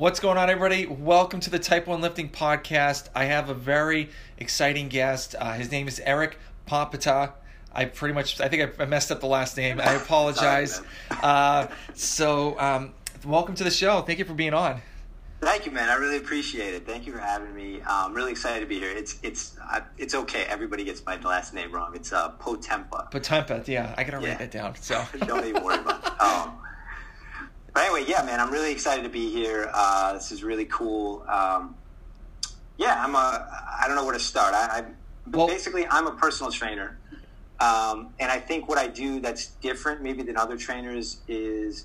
What's going on, everybody? Welcome to the Type 1 Lifting Podcast. I have a very exciting guest. Uh, his name is Erik Pompata. I pretty much, I think I messed up the last name. I apologize. uh, so, um, welcome to the show. Thank you for being on. Thank you, man. I really appreciate it. Thank you for having me. Uh, I'm really excited to be here. It's it's uh, it's okay. Everybody gets my last name wrong. It's uh, Potempa. Potempa, yeah. I gotta yeah. write that down. So don't even worry about it. Um, but anyway, yeah, man, I'm really excited to be here. Uh, this is really cool. Um, yeah, I'm a. I don't know where to start. I, I well, basically I'm a personal trainer, um, and I think what I do that's different maybe than other trainers is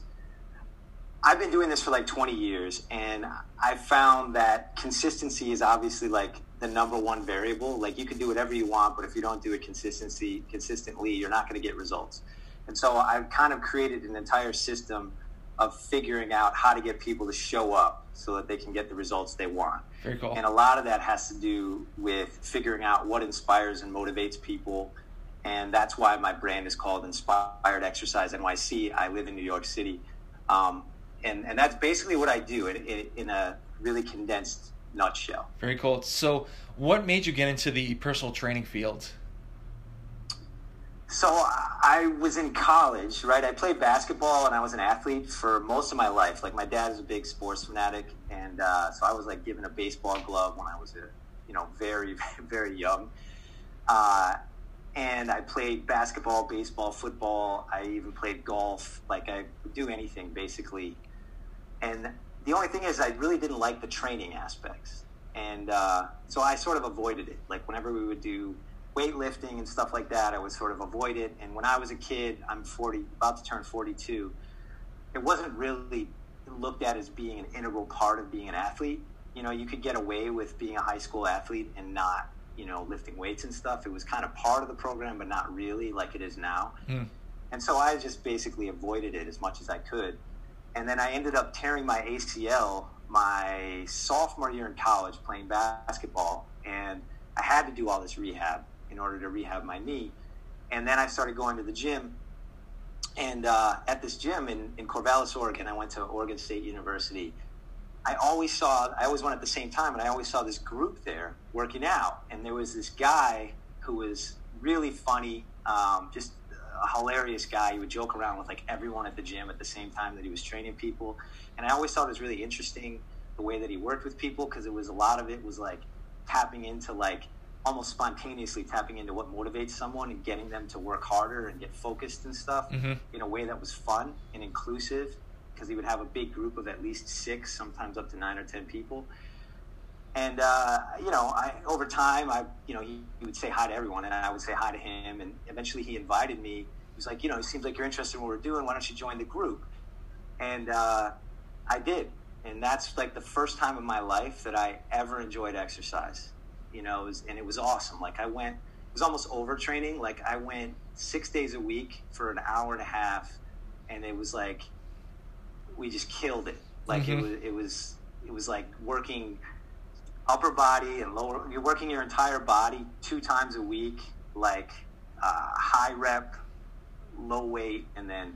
I've been doing this for like 20 years, and I found that consistency is obviously like the number one variable. Like you can do whatever you want, but if you don't do it consistency consistently, you're not going to get results. And so I've kind of created an entire system of figuring out how to get people to show up so that they can get the results they want. Very cool. And a lot of that has to do with figuring out what inspires and motivates people. And that's why my brand is called Inspired Exercise NYC. I live in New York City. Um, and, and that's basically what I do in, in, in a really condensed nutshell. Very cool. So, what made you get into the personal training field? So I was in college, right? I played basketball and I was an athlete for most of my life. Like my dad is a big sports fanatic, and uh, so I was like given a baseball glove when I was a, you know, very very young. Uh, and I played basketball, baseball, football. I even played golf. Like I would do anything basically. And the only thing is, I really didn't like the training aspects, and uh, so I sort of avoided it. Like whenever we would do weightlifting and stuff like that, I would sort of avoid it. And when I was a kid, I'm 40, about to turn 42. It wasn't really looked at as being an integral part of being an athlete. You know, you could get away with being a high school athlete and not, you know, lifting weights and stuff. It was kind of part of the program, but not really like it is now. Mm. And so I just basically avoided it as much as I could. And then I ended up tearing my ACL my sophomore year in college playing basketball. And I had to do all this rehab in order to rehab my knee. And then I started going to the gym. And uh, at this gym in, in Corvallis, Oregon, I went to Oregon State University. I always saw, I always went at the same time, and I always saw this group there working out. And there was this guy who was really funny, um, just a hilarious guy. He would joke around with like everyone at the gym at the same time that he was training people. And I always thought it was really interesting the way that he worked with people because it was a lot of it was like tapping into like almost spontaneously tapping into what motivates someone and getting them to work harder and get focused and stuff mm-hmm. in a way that was fun and inclusive because he would have a big group of at least six, sometimes up to nine or ten people. And uh, you know, I, over time, I you know he, he, would say hi to everyone, and I would say hi to him. And eventually, he invited me. He was like, you know, it seems like you're interested in what we're doing. Why don't you join the group? And uh, I did, and that's like the first time in my life that I ever enjoyed exercise you know, it was, and it was awesome. Like I went, it was almost overtraining. Like I went six days a week for an hour and a half, and it was like we just killed it. Like mm-hmm. it was, it was, it was like working upper body and lower. You're working your entire body two times a week, like uh, high rep, low weight, and then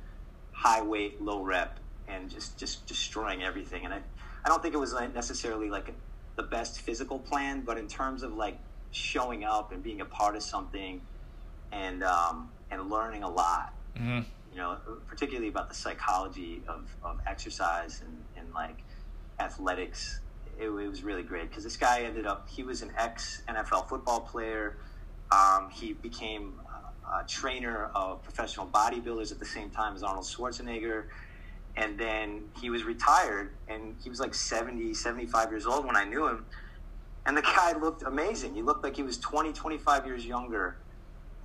high weight, low rep, and just just destroying everything. And I, I don't think it was necessarily like the best physical plan, but in terms of like showing up and being a part of something and um, and learning a lot, mm-hmm. you know, particularly about the psychology of, of exercise and, and like athletics. It, it was really great because this guy ended up, he was an ex NFL football player. Um, he became a, a trainer of professional bodybuilders at the same time as Arnold Schwarzenegger. And then he was retired and he was like 70, 75 years old when I knew him. And the guy looked amazing. He looked like he was 20, 25 years younger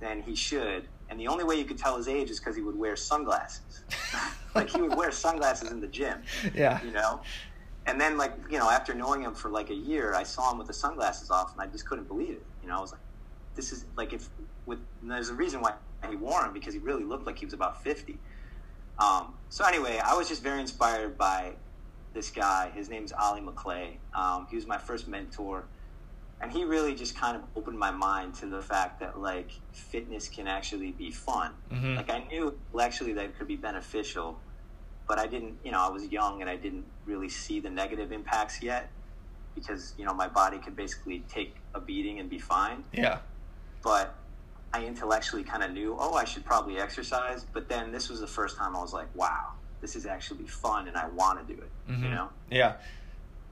than he should. And the only way you could tell his age is because he would wear sunglasses. like he would wear sunglasses in the gym. Yeah. You know? And then, like, you know, after knowing him for like a year, I saw him with the sunglasses off and I just couldn't believe it. You know, I was like, this is like, if with, there's a reason why he wore them because he really looked like he was about 50. Um, so anyway, I was just very inspired by this guy. His name's Ali McClay. Um, he was my first mentor, and he really just kind of opened my mind to the fact that like fitness can actually be fun. Mhm. Like I knew actually that it could be beneficial, but I didn't. You know, I was young and I didn't really see the negative impacts yet because you know my body could basically take a beating and be fine Yeah. but I intellectually kind of knew, oh, I should probably exercise. But then this was the first time I was like, wow, this is actually fun and I want to do it, you Mhm. know? Yeah.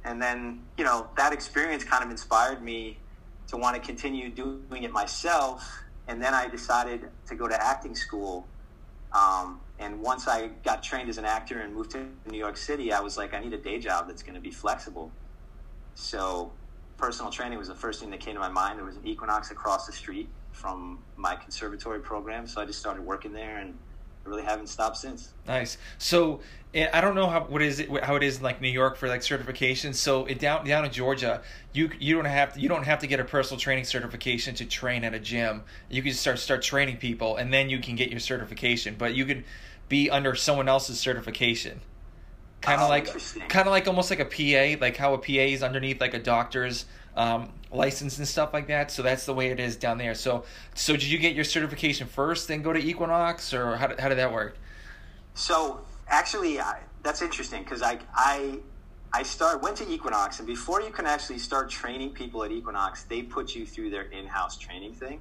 And then, you know, that experience kind of inspired me to want to continue doing it myself. And then I decided to go to acting school. Um, and once I got trained as an actor and moved to New York City, I was like, I need a day job that's going to be flexible. So personal training was the first thing that came to my mind. There was an Equinox across the street from my conservatory program. So I just started working there and I really haven't stopped since. Nice. So eh, I don't know how what is it how it is in like New York for like certifications. So it, down down in Georgia, you you don't have to, you don't have to get a personal training certification to train at a gym. You can start start training people, and then you can get your certification. But you can be under someone else's certification. Kind of Oh, like kind of like almost like a PA, like how a PA is underneath like a doctor's um, license and stuff like that. So that's the way it is down there. So so did you get your certification first, then go to Equinox, or how did, how did that work? So actually, I, that's interesting because I I I start went to Equinox, and before you can actually start training people at Equinox, they put you through their in-house training thing.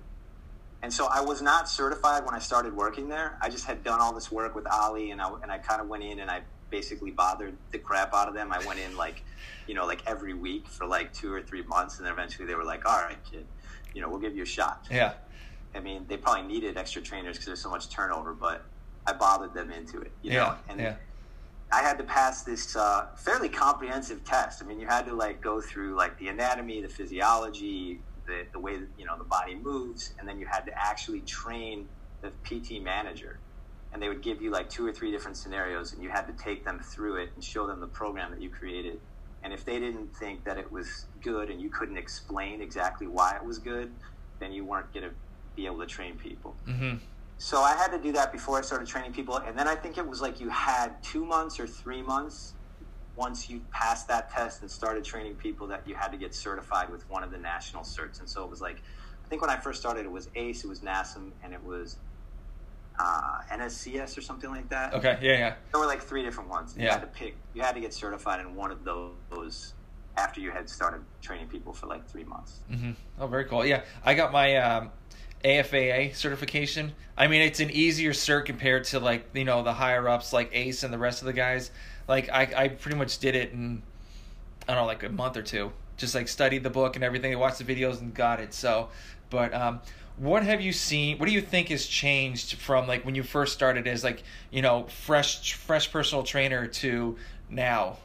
And so I was not certified when I started working there. I just had done all this work with Ali, and I and I kind of went in and I basically bothered the crap out of them. I went in like, you know, like every week for like two or three months, and then eventually they were like, "All right, kid, you know, we'll give you a shot." Yeah. I mean, they probably needed extra trainers because there's so much turnover, but I bothered them into it. You Yeah, know? And yeah. I had to pass this uh, fairly comprehensive test. I mean, you had to like go through like the anatomy, the physiology, the, the way that, you know the body moves, and then you had to actually train the PT manager. And they would give you like two or three different scenarios, and you had to take them through it and show them the program that you created. And if they didn't think that it was good and you couldn't explain exactly why it was good, then you weren't going to be able to train people. Mm-hmm. So I had to do that before I started training people. And then I think it was like you had two months or three months once you passed that test and started training people that you had to get certified with one of the national certs. And so it was like, I think when I first started, it was ACE, it was NASM, and it was uh, NSCS or something like that. Okay. Yeah. Yeah. There were like three different ones. You Yeah. had to pick, you had to get certified in one of those after you had started training people for like three months. Mm-hmm. Oh, very cool. Yeah, I got my um, AFAA certification. I mean, it's an easier cert compared to like you know the higher ups like Ace and the rest of the guys. Like I, I pretty much did it in I don't know like a month or two. Just like studied the book and everything, watched the videos and got it. So, but um, what have you seen? What do you think has changed from like when you first started as like you know fresh fresh personal trainer to now?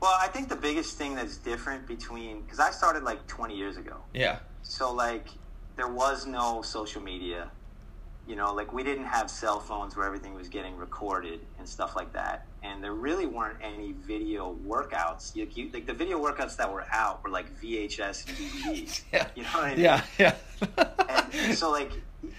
Well, I think the biggest thing that's different between, because I started like 20 years ago. Yeah. So like there was no social media. You know, like we didn't have cell phones where everything was getting recorded and stuff like that. And there really weren't any video workouts. You, you, like the video workouts that were out were like VHS and DVDs. Yeah. You know what I mean? Yeah. Yeah. And so like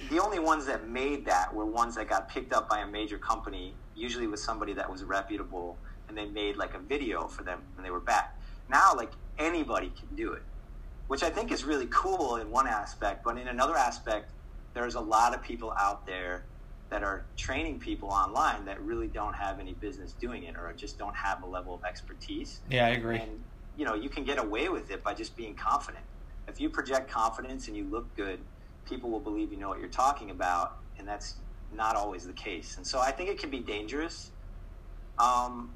the only ones that made that were ones that got picked up by a major company, usually with somebody that was reputable, and they made like a video for them when they were back. Now like anybody can do it which I think is really cool in one aspect, but in another aspect, there's a lot of people out there that are training people online that really don't have any business doing it or just don't have a level of expertise. yeah, I agree. And you know, you can get away with it by just being confident. If you project confidence and you look good, people will believe you know what you're talking about, and that's not always the case. And so I think it can be dangerous. Um,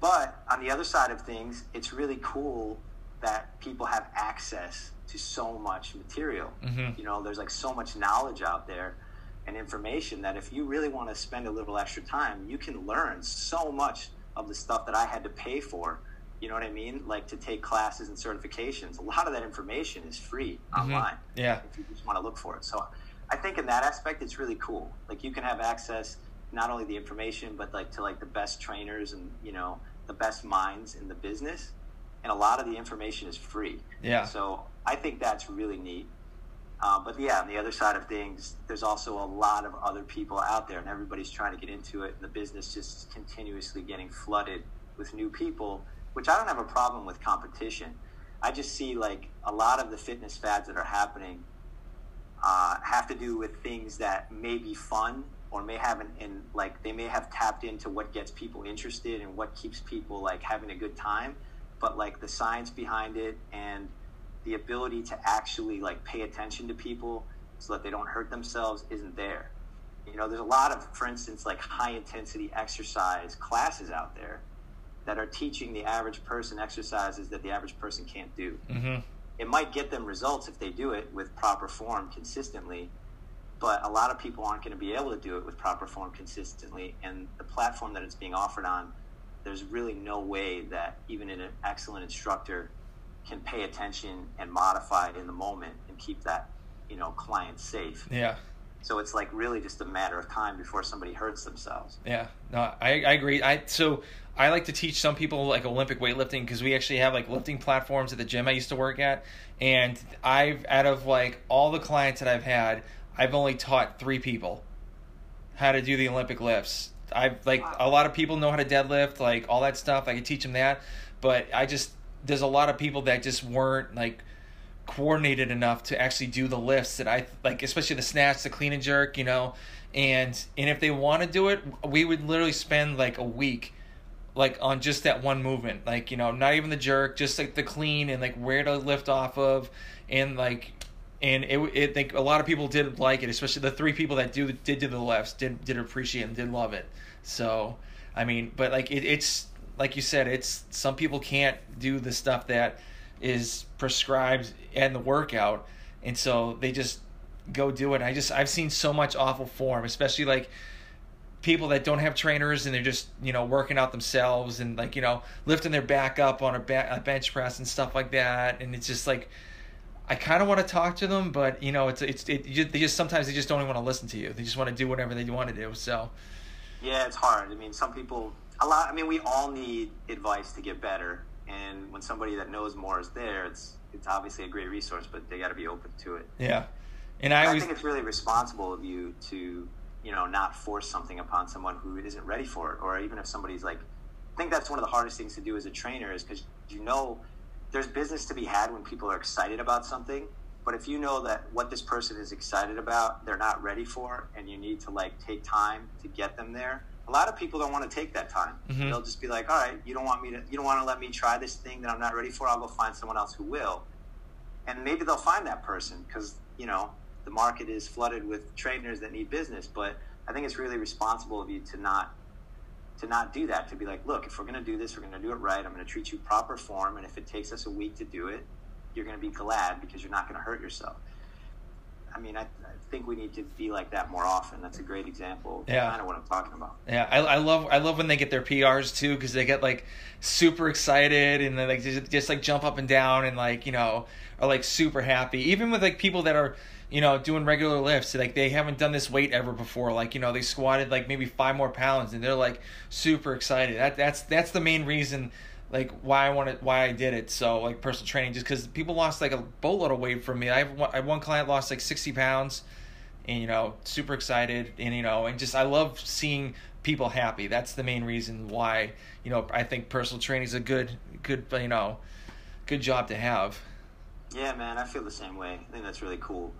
but on the other side of things, it's really cool that people have access to so much material. Mhm. You know, there's like so much knowledge out there and information that if you really want to spend a little extra time, you can learn so much of the stuff that I had to pay for. You know what I mean? Like to take classes and certifications. A lot of that information is free online Yeah. if you just want to look for it. So I think in that aspect, it's really cool. Like you can have access not only the information, but like to like the best trainers and you know the best minds in the business, and a lot of the information is free. Yeah. So I think that's really neat. Uh, but yeah, on the other side of things, there's also a lot of other people out there, and everybody's trying to get into it, and the business just continuously getting flooded with new people. Which I don't have a problem with competition. I just see like a lot of the fitness fads that are happening uh, have to do with things that may be fun or may have an in like they may have tapped into what gets people interested and what keeps people like having a good time but like the science behind it and the ability to actually like pay attention to people so that they don't hurt themselves isn't there. You know there's a lot of for instance like high intensity exercise classes out there that are teaching the average person exercises that the average person can't do. Hmm it might get them results if they do it with proper form consistently but a lot of people aren't going to be able to do it with proper form consistently and the platform that it's being offered on there's really no way that even an excellent instructor can pay attention and modify in the moment and keep that you know client safe Yeah. so it's like really just a matter of time before somebody hurts themselves Yeah, no, I, I agree. I so I like to teach some people like Olympic weightlifting because we actually have like lifting platforms at the gym I used to work at, and I've out of like all the clients that I've had, I've only taught three people how to do the Olympic lifts. I've like a lot of people know how to deadlift, like all that stuff. I could teach them that, but I just there's a lot of people that just weren't like coordinated enough to actually do the lifts that I like, especially the snatch, the clean and jerk, you know. And and if they want to do it, we would literally spend like a week, like on just that one movement, like you know, not even the jerk, just like the clean and like where to lift off of, and like, and it it think a lot of people did like it, especially the three people that do did do the lifts did did appreciate and did love it. So I mean, but like it, it's like you said, it's some people can't do the stuff that is prescribed and the workout, and so they just go do it. I just I've seen so much awful form, especially like people that don't have trainers and they're just you know working out themselves and like you know lifting their back up on a, ba- a bench press and stuff like that, and it's just like. I kind of want to talk to them, but you know, it's it's it, you, they just sometimes they just don't even want to listen to you. They just want to do whatever they want to do. So, Yeah, it's hard. I mean, some people, a lot. I mean, we all need advice to get better, and when somebody that knows more is there, it's it's obviously a great resource. But they got to be open to it. yeah, and I I, always think it's really responsible of you to, you know, not force something upon someone who isn't ready for it, or even if somebody's like, I think that's one of the hardest things to do as a trainer is because you know there's business to be had when people are excited about something. But if you know that what this person is excited about, they're not ready for, and you need to like take time to get them there. A lot of people don't want to take that time. Mhm. They'll just be like, "All right, you don't want me to, you don't want to let me try this thing that I'm not ready for. I'll go find someone else who will." And maybe they'll find that person because you know the market is flooded with trainers that need business. But I think it's really responsible of you to not to not do that. To be like, look, if we're going to do this, we're going to do it right. I'm going to treat you proper form, and if it takes us a week to do it, you're going to be glad because you're not going to hurt yourself. I mean, I, I think we need to be like that more often. That's a great example. of Yeah. kind of what I'm talking about. Yeah, I, I love I love when they get their PRs too because they get like super excited and they like just, just like jump up and down and like you know are like super happy. Even with like people that are you know doing regular lifts, like they haven't done this weight ever before. Like you know they squatted like maybe five more pounds and they're like super excited. That that's that's the main reason like why I wanted why I did it. So like personal training just because people lost like a boatload of weight from me. I have one, I have one client lost like sixty pounds and you know super excited and you know and just i love seeing people happy that's the main reason why you know i think personal training is a good good you know good job to have Yeah, man, I feel the same way. I think that's really cool.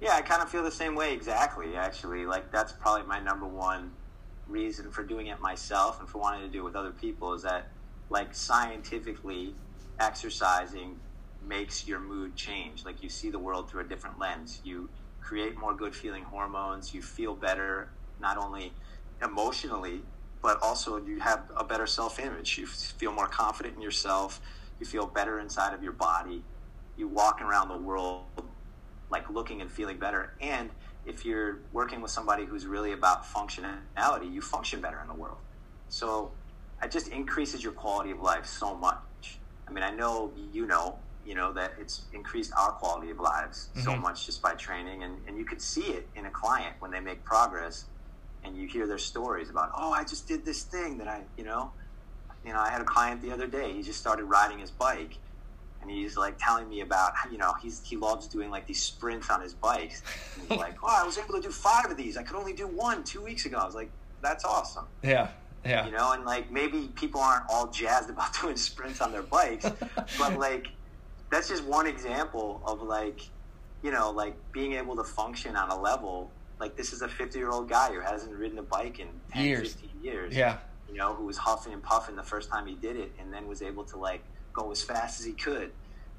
Yeah, I kind of feel the same way exactly, actually. Like, that's probably my number one reason for doing it myself and for wanting to do it with other people is that, like, scientifically, exercising makes your mood change. Like, you see the world through a different lens. You create more good feeling hormones, you feel better not only emotionally, but also you have a better self image. You feel more confident in yourself. You feel better inside of your body. You walk around the world like looking and feeling better. And if you're working with somebody who's really about functionality, you function better in the world. So it just increases your quality of life so much. I mean, I know you know, you know that it's increased our quality of lives mm-hmm. so much just by training, and, and you could see it in a client when they make progress, and you hear their stories about, oh, I just did this thing that I, you know, you know, I had a client the other day. He just started riding his bike, and he's like telling me about you know he's he loves doing like these sprints on his bike. And he's like, oh, I was able to do five of these. I could only do one two weeks ago. I was like, that's awesome. Yeah. Yeah. You know, and like maybe people aren't all jazzed about doing sprints on their bikes, but like that's just one example of like, you know, like being able to function on a level. Like this is a 50 year old guy who hasn't ridden a bike in 10, years. 15 years. Yeah. You know, who was huffing and puffing the first time he did it and then was able to like go as fast as he could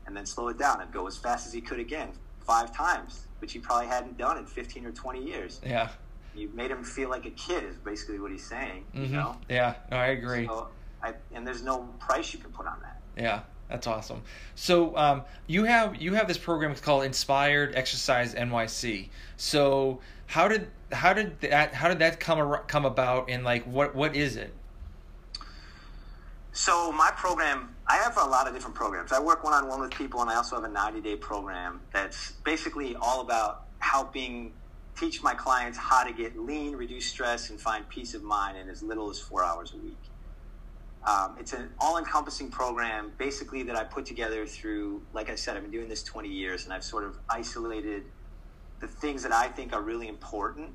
and then slow it down and go as fast as he could again five times, which he probably hadn't done in 15 or 20 years. Yeah. You made him feel like a kid is basically what he's saying. Mm-hmm. You know? Yeah, no, I agree. So I, and there's no price you can put on that. Yeah, that's awesome. So um, you have you have this program called Inspired Exercise NYC. So how did how did that how did that come come about and like what what is it? So my program, I have a lot of different programs. I work one on one with people, and I also have a 90 day program that's basically all about helping teach my clients how to get lean, reduce stress, and find peace of mind in as little as four hours a week. Um, it's an all-encompassing program, basically that I put together through, like I said, I've been doing this 20 years, and I've sort of isolated the things that I think are really important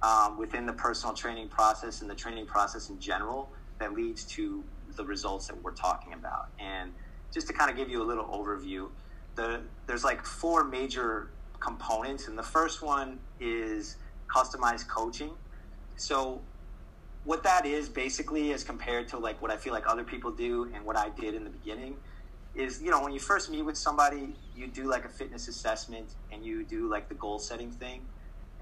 um, within the personal training process and the training process in general that leads to the results that we're talking about. And just to kind of give you a little overview, the, there's like four major components, and the first one is customized coaching. So what that is basically as compared to like what I feel like other people do and what I did in the beginning is you know when you first meet with somebody you do like a fitness assessment and you do like the goal setting thing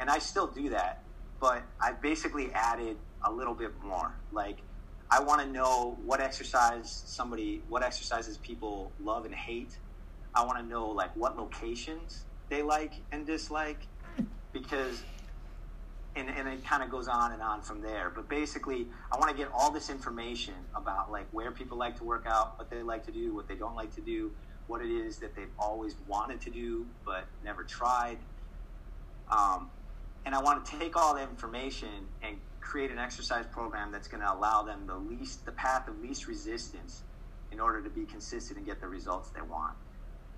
and I still do that but I basically added a little bit more like I want to know what exercise somebody, what exercises people love and hate. I want to know like what locations they like and dislike, because, and and it kind of goes on and on from there. But basically, I want to get all this information about like where people like to work out, what they like to do, what they don't like to do, what it is that they've always wanted to do but never tried. Um, and I want to take all that information and create an exercise program that's going to allow them the least the path of least resistance in order to be consistent and get the results they want.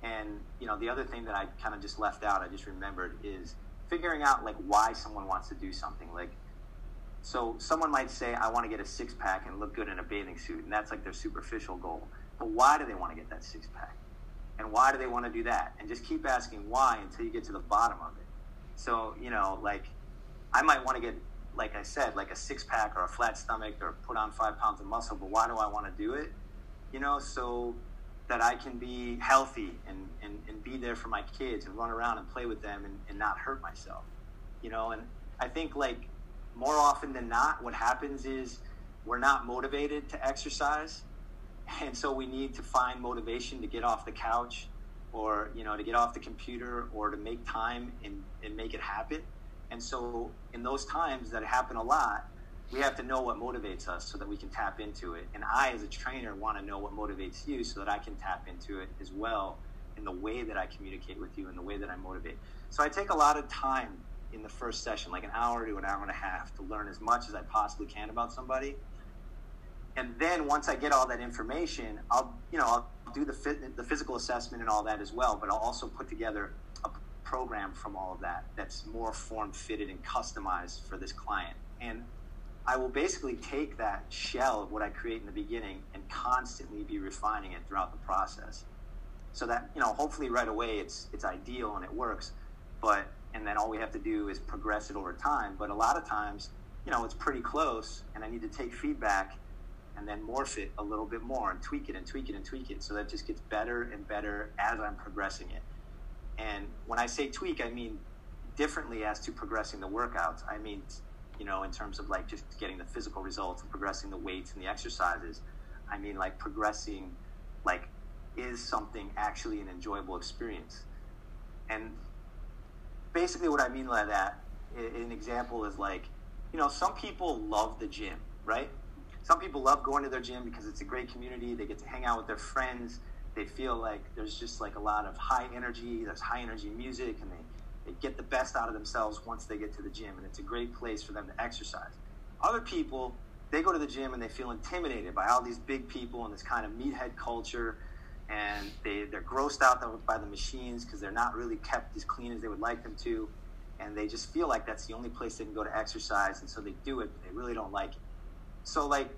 And you know, the other thing that I kind of just left out, I just remembered is figuring out like why someone wants to do something. Like so someone might say I want to get a six pack and look good in a bathing suit and that's like their superficial goal. But why do they want to get that six pack? And why do they want to do that? And just keep asking why until you get to the bottom of it. So, you know, like I might want to get like I said, like a six pack or a flat stomach or put on five pounds of muscle, but why do I want to do it? You know, so that I can be healthy and, and, and be there for my kids and run around and play with them and, and not hurt myself. You know, and I think like more often than not, what happens is we're not motivated to exercise. And so we need to find motivation to get off the couch or, you know, to get off the computer or to make time and, and make it happen and so, in those times that happen a lot, we have to know what motivates us so that we can tap into it. And I, as a trainer, want to know what motivates you so that I can tap into it as well in the way that I communicate with you and the way that I motivate. So, I take a lot of time in the first session, like an hour to an hour and a half, to learn as much as I possibly can about somebody. And then once I get all that information, I'll you know I'll do the the physical assessment and all that as well. But I'll also put together program from all of that that's more form fitted and customized for this client. And I will basically take that shell of what I create in the beginning and constantly be refining it throughout the process. So that, you know, hopefully right away it's it's ideal and it works, but and then all we have to do is progress it over time. But a lot of times, you know, it's pretty close and I need to take feedback and then morph it a little bit more and tweak it and tweak it and tweak it so that it just gets better and better as I'm progressing it. And when I say tweak, I mean differently as to progressing the workouts. I mean you know, in terms of like just getting the physical results and progressing the weights and the exercises. I mean, like progressing, like, is something actually an enjoyable experience. And basically, what I mean by that, an example is like, you know, some people love the gym, right? Some people love going to their gym because it's a great community. They get to hang out with their friends. They feel like there's just like a lot of high energy. There's high energy music, and they, they get the best out of themselves once they get to the gym. And it's a great place for them to exercise. Other people, they go to the gym and they feel intimidated by all these big people and this kind of meathead culture and they, they're grossed out by the machines because they're not really kept as clean as they would like them to and they just feel like that's the only place they can go to exercise and so they do it they really don't like it so like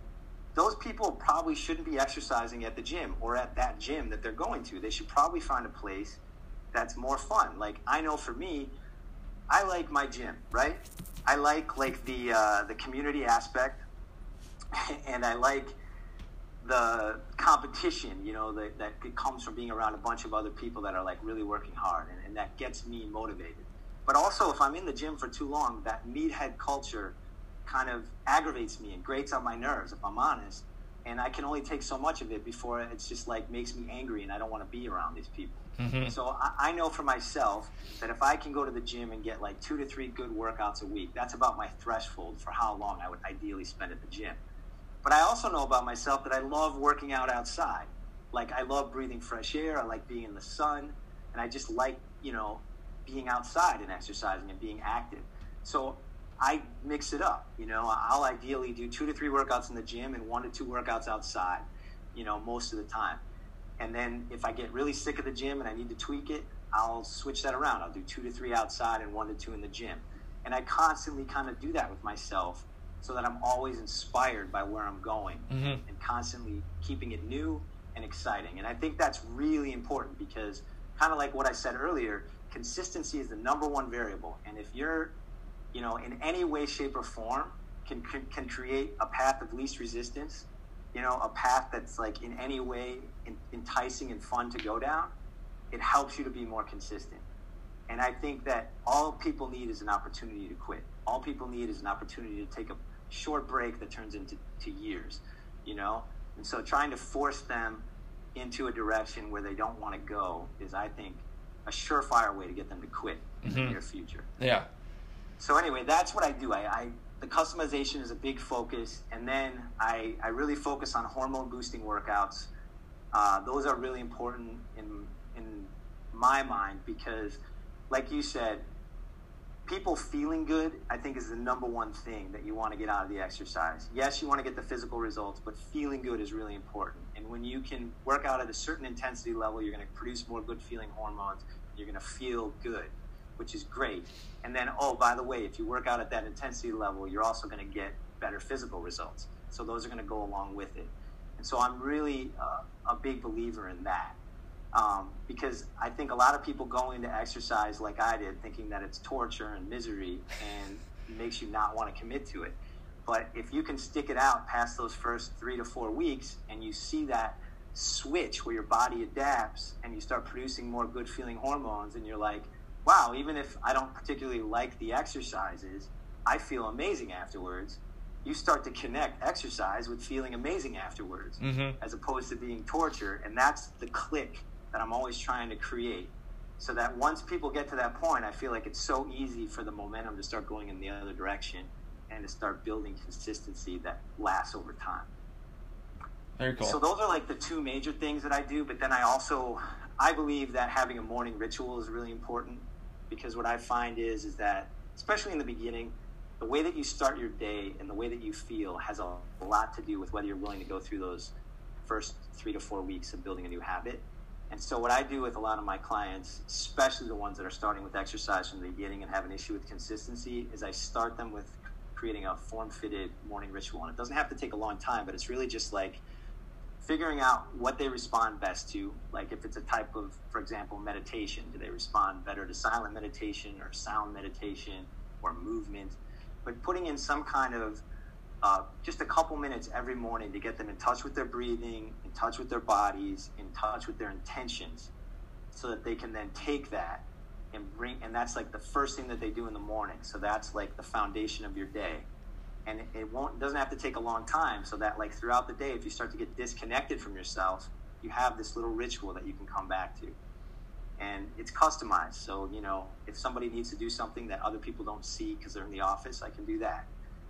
those people probably shouldn't be exercising at the gym or at that gym that they're going to. They should probably find a place that's more fun. Like i know for me i like my gym right? I like like the uh, the community aspect and i like the competition, you know, that, that comes from being around a bunch of other people that are like really working hard and, and that gets me motivated. But also, if I'm in the gym for too long, that meathead culture kind of aggravates me and grates on my nerves, if I'm honest. And I can only take so much of it before it's just like makes me angry and I don't want to be around these people. Mm-hmm. So I, I know for myself that if I can go to the gym and get like two to three good workouts a week, that's about my threshold for how long I would ideally spend at the gym. But I also know about myself that I love working out outside. Like I love breathing fresh air. I like being in the sun, and I just like you know being outside and exercising and being active. So I mix it up. You know, I'll ideally do two to three workouts in the gym and one to two workouts outside. You know, most of the time. And then if I get really sick of the gym and I need to tweak it, I'll switch that around. I'll do two to three outside and one to two in the gym. And I constantly kind of do that with myself so that I'm always inspired by where I'm going mm-hmm. and constantly keeping it new and exciting. And I think that's really important because, kind of like what I said earlier, consistency is the number one variable. And if you're, you know, in any way, shape, or form, can, can, can create a path of least resistance, you know, a path that's like in any way enticing and fun to go down, it helps you to be more consistent. And I think that all people need is an opportunity to quit. All people need is an opportunity to take a short break that turns into to years, you know? And so trying to force them into a direction where they don't want to go is, I think, a surefire way to get them to quit in mm-hmm. the near future. Yeah. So anyway, that's what I do. I, I the customization is a big focus, and then I, I really focus on hormone boosting workouts. Uh, those are really important in in my mind because, like you said, people feeling good, I think, is the number one thing that you want to get out of the exercise. Yes, you want to get the physical results, but feeling good is really important. And when you can work out at a certain intensity level, you're going to produce more good feeling hormones. You're going to feel good, which is great. And then, oh, by the way, if you work out at that intensity level, you're also going to get better physical results. So those are going to go along with it. And so I'm really uh, a big believer in that. Um, because I think a lot of people go into exercise like I did, thinking that it's torture and misery and makes you not want to commit to it. But if you can stick it out past those first three to four weeks and you see that switch where your body adapts and you start producing more good feeling hormones, and you're like, wow, even if I don't particularly like the exercises, I feel amazing afterwards. You start to connect exercise with feeling amazing afterwards, mm-hmm. as opposed to being torture. And that's the click that I'm always trying to create. So that once people get to that point, I feel like it's so easy for the momentum to start going in the other direction and to start building consistency that lasts over time. Very cool. So those are like the two major things that I do, but then I also I believe that having a morning ritual is really important because what I find is is that especially in the beginning, the way that you start your day and the way that you feel has a, lot to do with whether you're willing to go through those first three to four weeks of building a new habit and so, what I do with a lot of my clients, especially the ones that are starting with exercise from the beginning and have an issue with consistency, is I start them with creating a form fitted morning ritual. And it doesn't have to take a long time, but it's really just like figuring out what they respond best to. Like, if it's a type of, for example, meditation, do they respond better to silent meditation or sound meditation or movement? But putting in some kind of uh, just a couple minutes every morning to get them in touch with their breathing, in touch with their bodies, in touch with their intentions, so that they can then take that and bring. And that's like the first thing that they do in the morning. So that's like the foundation of your day. And it won't doesn't have to take a long time. So that like throughout the day, if you start to get disconnected from yourself, you have this little ritual that you can come back to, and it's customized. So you know if somebody needs to do something that other people don't see because they're in the office, I can do that.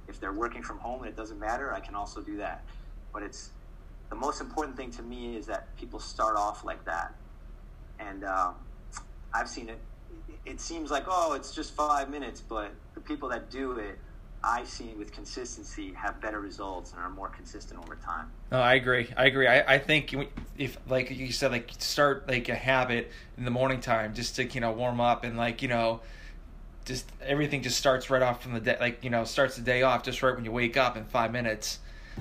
If they're working from home and it doesn't matter, I can also do that. But it's the most important thing to me is that people start off like that, and um, I've seen it. It seems like oh, it's just five minutes, but the people that do it, I've seen with consistency have better results and are more consistent over time. No, I agree. I agree. I, I think if like you said, like start like a habit in the morning time just to you know warm up and like you know just everything just starts right off from the day like you know starts the day off just right when you wake up in five minutes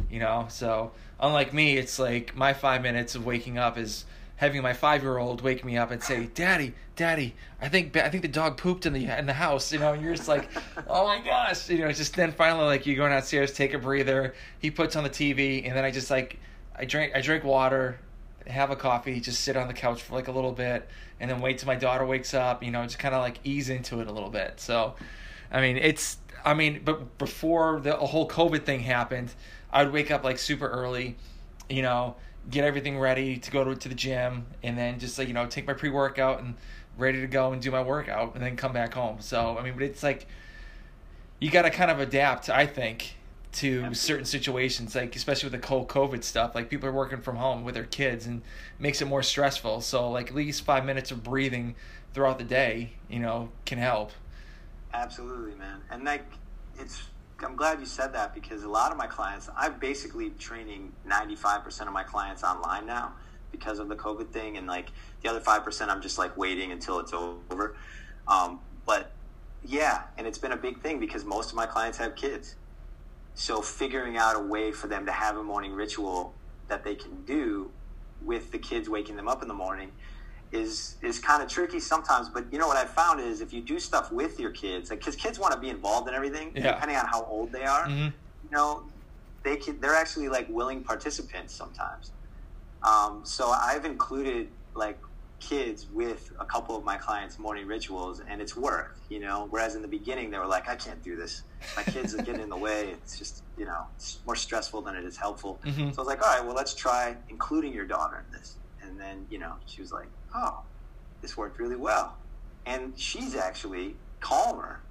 you know so unlike me it's like my five minutes of waking up is having my five year old wake me up and say, "Daddy, Daddy, I think I think the dog pooped in the in the house." You know, and you're just like, "Oh my gosh!" You know, just then finally like you're go downstairs, take a breather. He puts on the TV, and then I just like I drink I drink water, have a coffee, just sit on the couch for like a little bit, and then wait till my daughter wakes up. You know, just kind of like ease into it a little bit. So, I mean, it's I mean, but before the whole COVID thing happened, I'd wake up like super early, you know get everything ready to go to, to the gym and then just like you know take my pre-workout and ready to go and do my workout and then come back home. So i mean but it's like you got to kind of adapt i think to Absolutely. certain situations like especially with the cold covid stuff like people are working from home with their kids and makes it more stressful. So like at least five minutes of breathing throughout the day you know can help. Absolutely man. And like it's I'm glad you said that because a lot of my clients, I'm basically training 95% of my clients online now because of the COVID thing, and like the other five percent, I'm just like waiting until it's over. Um, but yeah, and it's been a big thing because most of my clients have kids, so figuring out a way for them to have a morning ritual that they can do with the kids waking them up in the morning is is kind of tricky sometimes. But you know what I found is if you do stuff with your kids, because like, kids want to be involved in everything, yeah. depending on how old they are. Mm-hmm. You know, they can, they're actually like willing participants sometimes. Um, so I've included like kids with a couple of my clients' morning rituals, and it's worked. You know, whereas in the beginning they were like, "I can't do this. My kids are getting in the way. It's just you know, it's more stressful than it is helpful." Mm-hmm. So I was like, "All right, well, let's try including your daughter in this." And then you know, she was like, oh, this worked really well. And she's actually calmer.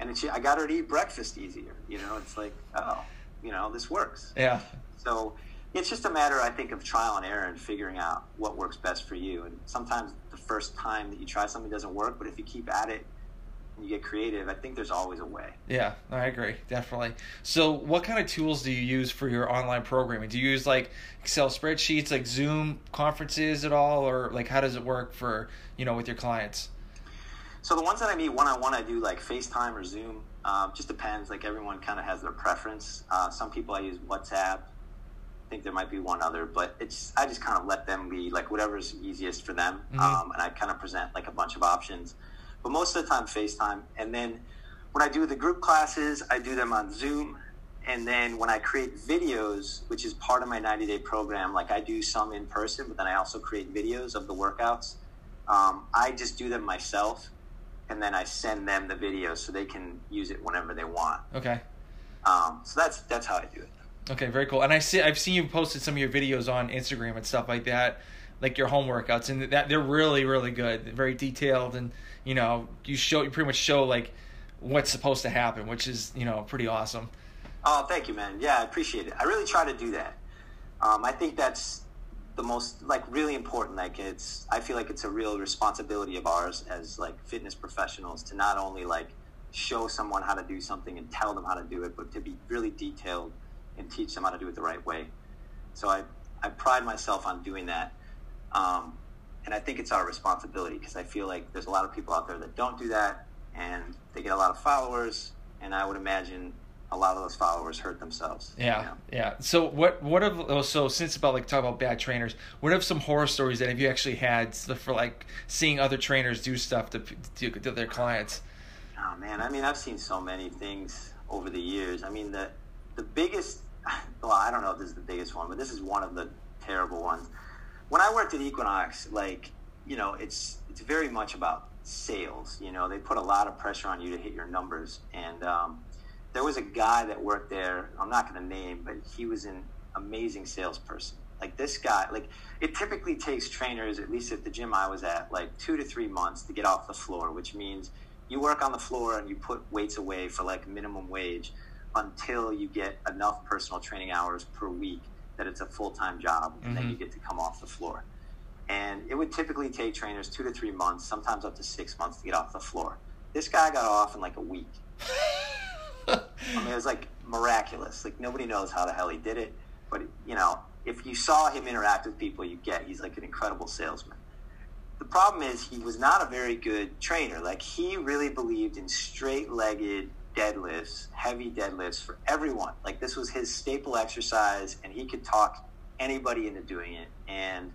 And she, I got her to eat breakfast easier. You know, it's like, oh, you know, this works. Yeah. So it's just a matter, I think, of trial and error and figuring out what works best for you. And sometimes the first time that you try something doesn't work, but if you keep at it you get creative, I think there's always a way. Yeah, I agree, definitely. So, what kind of tools do you use for your online programming? Do you use like Excel spreadsheets, like Zoom conferences at all, or like how does it work for you know with your clients? So the ones that I meet one on one, I do like FaceTime or Zoom. Um, just depends. Like everyone kind of has their preference. Uh, some people I use WhatsApp. I think there might be one other, but it's I just kind of let them be like whatever's easiest for them, mm-hmm. um, and I kind of present like a bunch of options but most of the time FaceTime. And then when I do the group classes, I do them on Zoom. And then when I create videos, which is part of my 90 day program, like I do some in person, but then I also create videos of the workouts. Um, I just do them myself, and then I send them the video so they can use it whenever they want. Okay. Um, so that's that's how I do it. Okay, very cool. And I see I've seen you posted some of your videos on Instagram and stuff like that, like your home workouts, and that they're really really good, they're very detailed and you know, you show you pretty much show like what's supposed to happen, which is you know pretty awesome. Oh, thank you, man. Yeah, I appreciate it. I really try to do that. Um, I think that's the most like really important. Like it's, I feel like it's a real responsibility of ours as like fitness professionals to not only like show someone how to do something and tell them how to do it, but to be really detailed and teach them how to do it the right way. So I, I pride myself on doing that. Um, and I think it's our responsibility because I feel like there's a lot of people out there that don't do that, and they get a lot of followers, and I would imagine a lot of those followers hurt themselves. Yeah, you know? yeah. So what? What have oh, so since about like talk about bad trainers? What have some horror stories that have you actually had for like seeing other trainers do stuff to to, to their clients? Oh man, I mean I've seen so many things over the years. I mean the the biggest. Well, I don't know if this is the biggest one, but this is one of the terrible ones when I worked at Equinox, like you know, it's it's very much about sales. You know, they put a lot of pressure on you to hit your numbers, and um, there was a guy that worked there. I'm not going to name, but he was an amazing salesperson. Like this guy, like it typically takes trainers, at least at the gym I was at, like two to three months to get off the floor, which means you work on the floor and you put weights away for like minimum wage until you get enough personal training hours per week that it's a full time job, and mm-hmm. then you get to come off the floor. And it would typically take trainers two to three months, sometimes up to six months to get off the floor. This guy got off in like a week. I mean, it was like miraculous. Like nobody knows how the hell he did it, but you know, if you saw him interact with people, you get he's like an incredible salesman. The problem is he was not a very good trainer. Like he really believed in straight-legged deadlifts, heavy deadlifts for everyone. Like this was his staple exercise, and he could talk anybody into doing it. And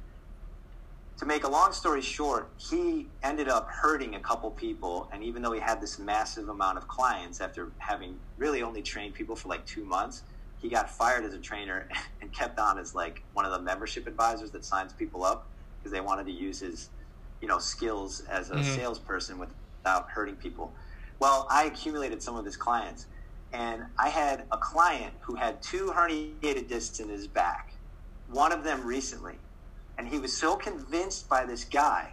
to make a long story short, he ended up hurting a couple people. And even though he had this massive amount of clients after having really only trained people for like two months, he got fired as a trainer and kept on as like one of the membership advisors that signs people up because they wanted to use his, you know, skills as a mm-hmm. salesperson without hurting people. Well, I accumulated some of his clients, and I had a client who had two herniated discs in his back. One of them recently, and he was so convinced by this guy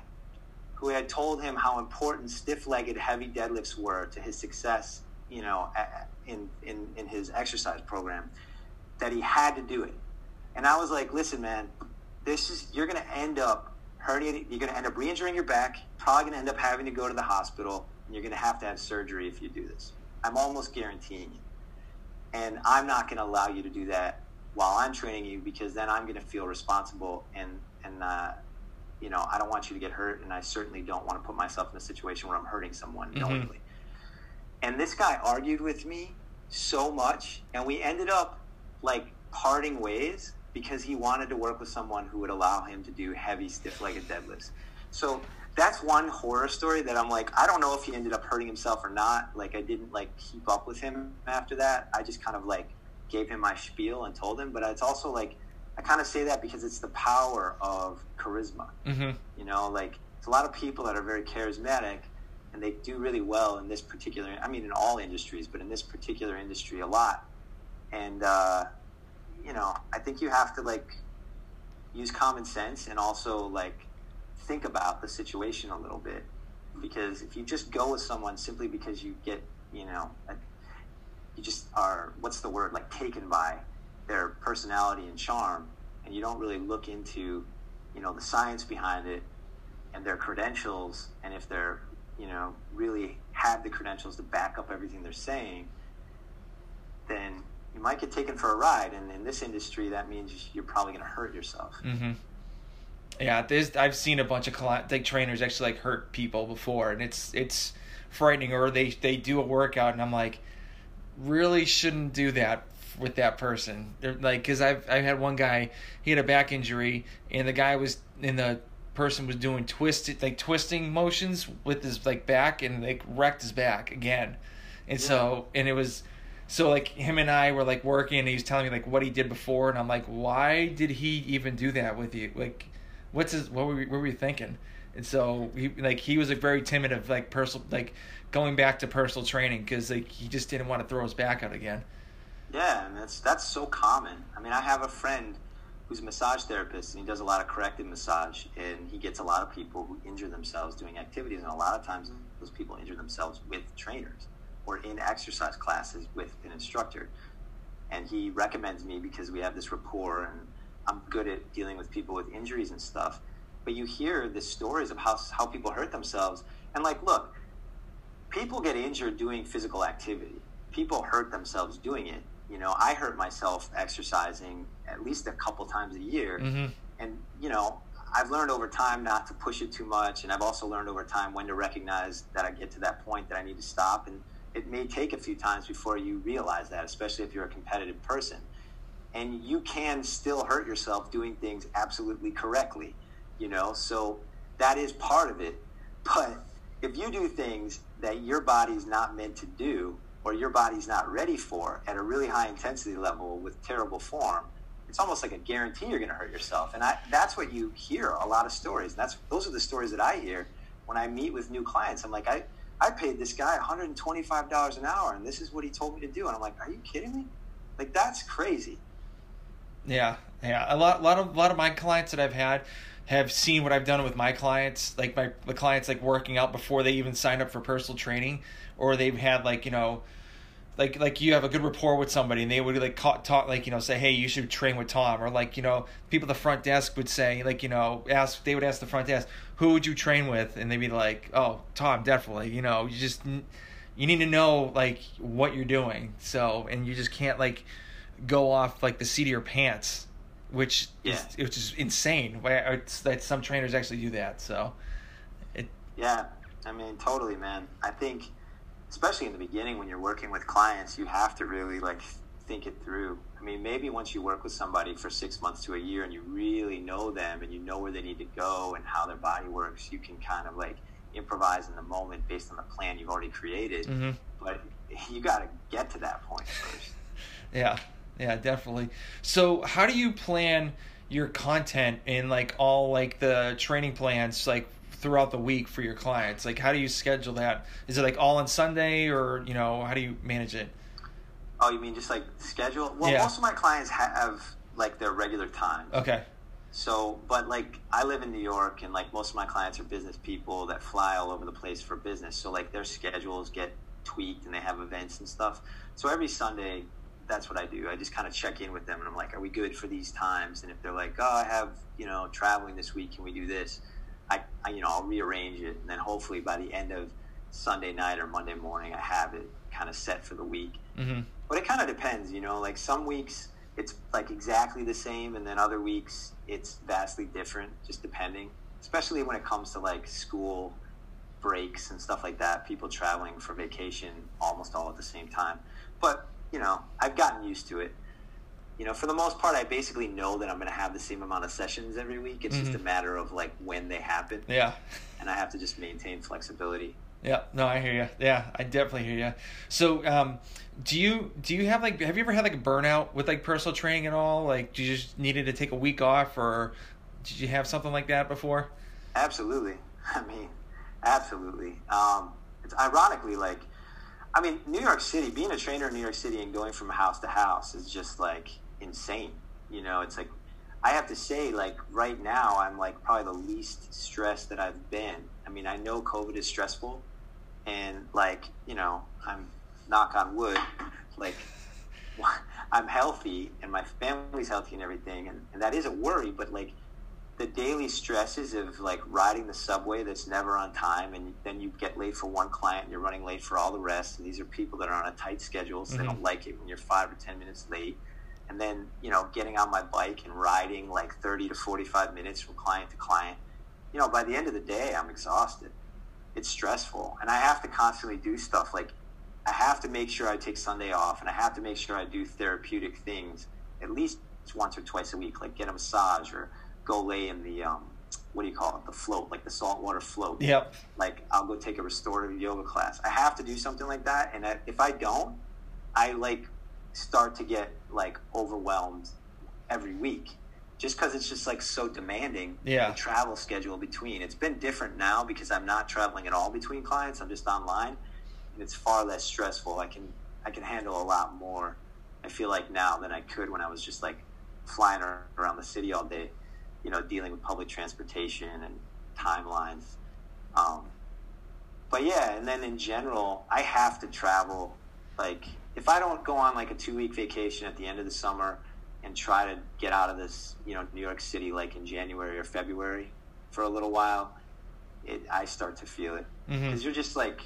who had told him how important stiff-legged heavy deadlifts were to his success, you know, in, in, in his exercise program, that he had to do it. And I was like, listen, man, this is, you're going to end up herniating, you're going to end up re-injuring your back, probably going to end up having to go to the hospital, and you're going to have to have surgery if you do this. I'm almost guaranteeing you. And I'm not going to allow you to do that while I'm training you because then I'm going to feel responsible and and uh, you know I don't want you to get hurt, and I certainly don't want to put myself in a situation where I'm hurting someone mm-hmm. knowingly. And this guy argued with me so much, and we ended up like parting ways because he wanted to work with someone who would allow him to do heavy, stiff-legged deadlifts. So that's one horror story that I'm like, I don't know if he ended up hurting himself or not. Like I didn't like keep up with him after that. I just kind of like gave him my spiel and told him. But it's also like I kind of say that because it's the power of charisma. Mm-hmm. You know, like it's a lot of people that are very charismatic and they do really well in this particular. I mean, in all industries, but in this particular industry, a lot. And uh, you know, I think you have to like use common sense and also like think about the situation a little bit because if you just go with someone simply because you get you know a, you just are what's the word like taken by their personality and charm and you don't really look into you know the science behind it and their credentials and if they're you know really have the credentials to back up everything they're saying then you might get taken for a ride and in this industry that means you're probably going to hurt yourself mm-hmm. Yeah there's i've seen a bunch of like trainers actually like hurt people before and it's it's frightening or they they do a workout and i'm like really shouldn't do that with that person. They're like, because I've I had one guy, he had a back injury, and the guy was in the person was doing twisted like twisting motions with his like back, and like wrecked his back again, and yeah. so and it was. So like him and I were like working, and he was telling me like what he did before, and I'm like, why did he even do that with you? Like, what's his? What were we, what were you thinking? And so he like he was like very timid of like personal like going back to personal training because like he just didn't want to throw his back out again. Yeah, and that's that's so common. I mean, I have a friend who's a massage therapist, and he does a lot of corrective massage, and he gets a lot of people who injure themselves doing activities, and a lot of times those people injure themselves with trainers or in exercise classes with an instructor. And he recommends me because we have this rapport, and I'm good at dealing with people with injuries and stuff. But you hear the stories of how how people hurt themselves, and like, look, people get injured doing physical activity. People hurt themselves doing it you know, I hurt myself exercising at least a couple times a year. Mm-hmm. And, you know, I've learned over time not to push it too much. And I've also learned over time when to recognize that I get to that point that I need to stop. And it may take a few times before you realize that, especially if you're a competitive person. And you can still hurt yourself doing things absolutely correctly, you know? So that is part of it. But if you do things that your body's not meant to do, or your body's not ready for at a really high intensity level with terrible form, it's almost like a guarantee you're going to hurt yourself. And I, that's what you hear a lot of stories. That's those are the stories that I hear when I meet with new clients. I'm like, I, I paid this guy $125 an hour, and this is what he told me to do. And I'm like, are you kidding me? Like that's crazy. Yeah, yeah. A lot, lot of, lot of my clients that I've had have seen what I've done with my clients, like my the clients like working out before they even sign up for personal training, or they've had like you know, like like you have a good rapport with somebody and they would like talk talk like you know say hey you should train with Tom or like you know people at the front desk would say like you know ask they would ask the front desk who would you train with? And they'd be like oh Tom definitely. You know you just you need to know like what you're doing. So and you just can't like go off like the seat of your pants which yeah. is which is insane. It's that some trainers actually do that. So, it. Yeah, I mean, totally, man. I think, especially in the beginning when you're working with clients, you have to really like think it through. I mean, maybe once you work with somebody for six months to a year and you really know them and you know where they need to go and how their body works, you can kind of like improvise in the moment based on the plan you've already created. Mm-hmm. But you got to get to that point first. yeah, yeah, definitely. So, how do you plan your content in like all like the training plans like throughout the week for your clients? Like, how do you schedule that? Is it like all on Sunday, or you know, how do you manage it? Oh, you mean just like schedule? Well, yeah. most of my clients have like their regular time. Okay. So, but like I live in New York, and like most of my clients are business people that fly all over the place for business. So like their schedules get tweaked, and they have events and stuff. So every Sunday, that's what I do. I just kind of check in with them and I'm like, are we good for these times? And if they're like, oh, I have, you know, traveling this week, can we do this? I, I you know, I'll rearrange it. And then hopefully by the end of Sunday night or Monday morning, I have it kind of set for the week. Mm-hmm. But it kind of depends, you know, like some weeks it's like exactly the same. And then other weeks it's vastly different, just depending, especially when it comes to like school breaks and stuff like that, people traveling for vacation almost all at the same time. But you know, I've gotten used to it. You know, for the most part, I basically know that I'm going to have the same amount of sessions every week. It's mm-hmm. just a matter of like when they happen. Yeah. And I have to just maintain flexibility. Yeah, no, I hear you. Yeah, I definitely hear you. So, um, do you do you have like have you ever had like a burnout with like personal training at all? Like, do you just needed to take a week off, or did you have something like that before? Absolutely. I mean, absolutely. Um, it's ironically like I mean, New York City, being a trainer in New York City and going from house to house is just like insane. You know, it's like I have to say, like right now, I'm like probably the least stressed that I've been. I mean, I know COVID is stressful, and like you know, I'm knock on wood, like I'm healthy and my family's healthy and everything, and, and that is a worry. But like the daily stresses of like riding the subway that's never on time and then you get late for one client and you're running late for all the rest and these are people that are on a tight schedule so mm-hmm. they don't like it when you're five or ten minutes late and then you know getting on my bike and riding like 30 to 45 minutes from client to client you know by the end of the day i'm exhausted it's stressful and i have to constantly do stuff like i have to make sure i take sunday off and i have to make sure i do therapeutic things at least once or twice a week like get a massage or go lay in the um, what do you call it? The float, like the saltwater float. Yep. Like I'll go take a restorative yoga class. I have to do something like that, and if I don't, I like start to get like overwhelmed every week, just because it's just like so demanding. Yeah. The travel schedule between. It's been different now because I'm not traveling at all between clients. I'm just online, and it's far less stressful. I can I can handle a lot more. I feel like now than I could when I was just like flying around the city all day you know, dealing with public transportation and timelines. Um, but yeah, and then in general, I have to travel. Like, if I don't go on like a two week vacation at the end of the summer and try to get out of this, you know, New York City like in January or February for a little while, it, I start to feel it because mm-hmm. you're just like,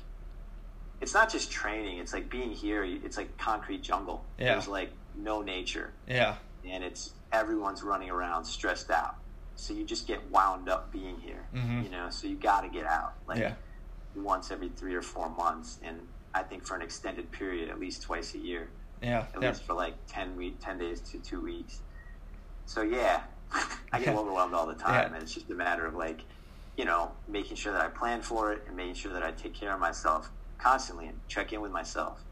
it's not just training. It's like being here. It's like concrete jungle. Yeah. There's like no nature. Yeah. And it's everyone's running around stressed out so you just get wound up being here mm-hmm. you know so you got to get out like yeah. once every three or four months and i think for an extended period at least twice a year yeah at yeah. least for like 10 week 10 days to two weeks so yeah i get overwhelmed all the time yeah. and it's just a matter of like you know making sure that i plan for it and making sure that i take care of myself constantly and check in with myself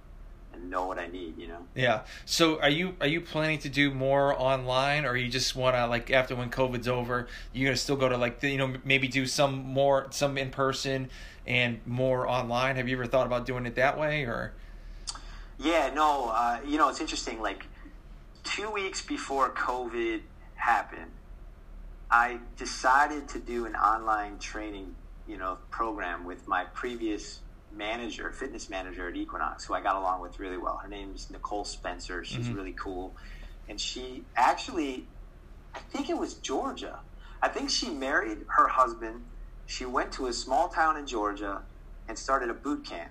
and know what I need, you know. Yeah. So are you are you planning to do more online, or you just want to like after when COVID's over, you're gonna still go to like the, you know maybe do some more some in person and more online? Have you ever thought about doing it that way or? Yeah, no, uh, you know, it's interesting. Like two weeks before COVID happened, I decided to do an online training, you know, program with my previous manager, fitness manager at Equinox, who I got along with really well. Her name is Nicole Spencer. She's mm-hmm. really cool. And she actually, I think it was Georgia. I think she married her husband. She went to a small town in Georgia and started a boot camp.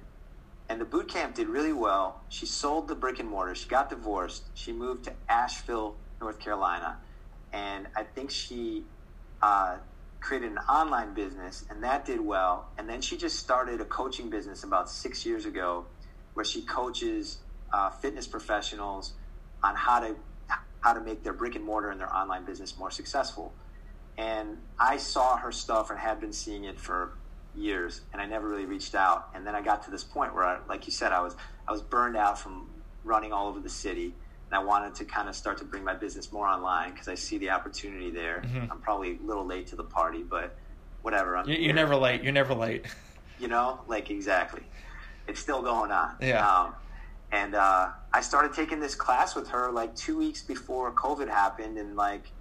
And the boot camp did really well. She sold the brick and mortar. She got divorced. She moved to Asheville, North Carolina. And I think she uh, created an online business, and that did well. And then she just started a coaching business about six years ago, where she coaches uh, fitness professionals on how to how to make their brick and mortar and their online business more successful. And I saw her stuff and had been seeing it for years, and I never really reached out. And then I got to this point where, I, like you said, I was I was burned out from running all over the city and I wanted to kind of start to bring my business more online because I see the opportunity there. Mm-hmm. I'm probably a little late to the party, but whatever. I'm you're, you're never late. You're never late. You know, like exactly. It's still going on. Yeah. Um, and uh, I started taking this class with her like two weeks before COVID happened, and like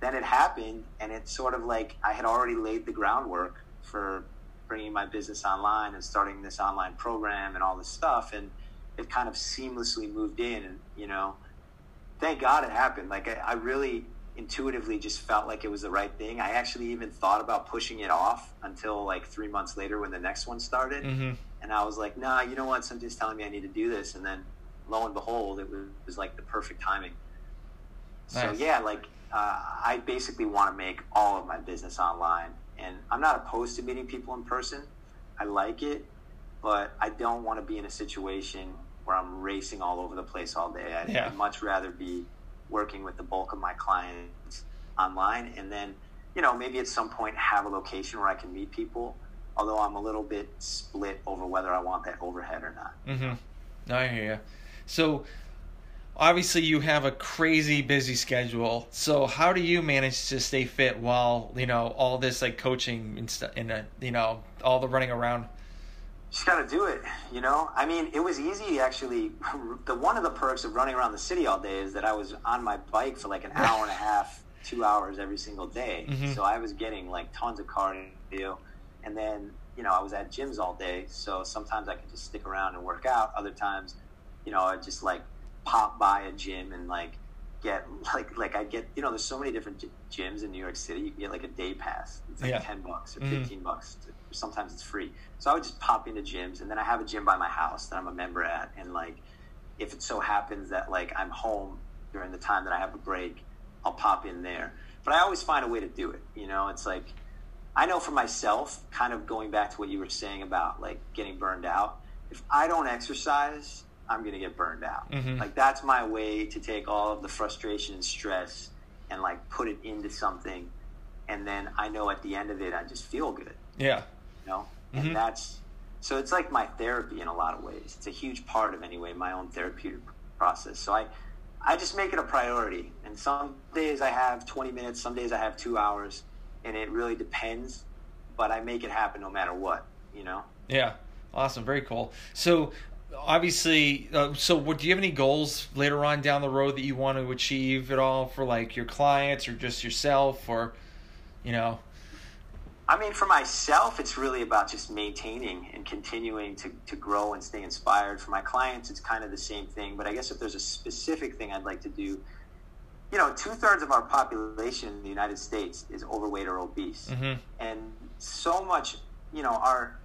then it happened, and it's sort of like I had already laid the groundwork for bringing my business online and starting this online program and all this stuff, and it kind of seamlessly moved in, and you know thank God it happened. Like I, I, really intuitively just felt like it was the right thing. I actually even thought about pushing it off until like three months later when the next one started, mm-hmm. and I was like, nah, you know what? Something's telling me I need to do this, and then lo and behold, it was, it was like the perfect timing. Nice. So yeah, like uh, I basically want to make all of my business online, and I'm not opposed to meeting people in person. I like it, but I don't want to be in a situation where I'm racing all over the place all day. I'd, yeah. much rather be working with the bulk of my clients online and then, you know, maybe at some point have a location where I can meet people. Although I'm a little bit split over whether I want that overhead or not. Mm-hmm. I hear you. So, obviously, you have a crazy busy schedule. So, how do you manage to stay fit while you know all this like coaching and stuff, and uh, you know all the running around? Just got to do it you know i mean it was easy actually the one of the perks of running around the city all day is that i was on my bike for like an hour and a half two hours every single day mm-hmm. so i was getting like tons of cardio and then you know i was at gyms all day so sometimes i could just stick around and work out other times you know i just like pop by a gym and like get like like I get you know there's so many different gyms in New York City you can get like a day pass it's like yeah. 10 bucks or mm-hmm. 15 mm. bucks to, sometimes it's free so I would just pop into gyms and then I have a gym by my house that I'm a member at and like if it so happens that like I'm home during the time that I have a break I'll pop in there but I always find a way to do it you know it's like I know for myself kind of going back to what you were saying about like getting burned out if I don't exercise I'm going to get burned out. Mm-hmm. Like that's my way to take all of the frustration and stress and like put it into something, and then I know at the end of it I just feel good. Yeah. You know, and mm-hmm. that's so it's like my therapy in a lot of ways. It's a huge part of anyway my own therapeutic process. So I I just make it a priority. And some days I have 20 minutes, some days I have 2 hours, and it really depends, but I make it happen no matter what, you know. Yeah. Awesome, very cool. So obviously, uh, so what, do you have any goals later on down the road that you want to achieve at all for like your clients or just yourself or, you know? I mean, for myself, it's really about just maintaining and continuing to, to grow and stay inspired. For my clients, it's kind of the same thing. But I guess if there's a specific thing I'd like to do, you know, two thirds of our population in the United States is overweight or obese. Mm-hmm. And so much, you know, our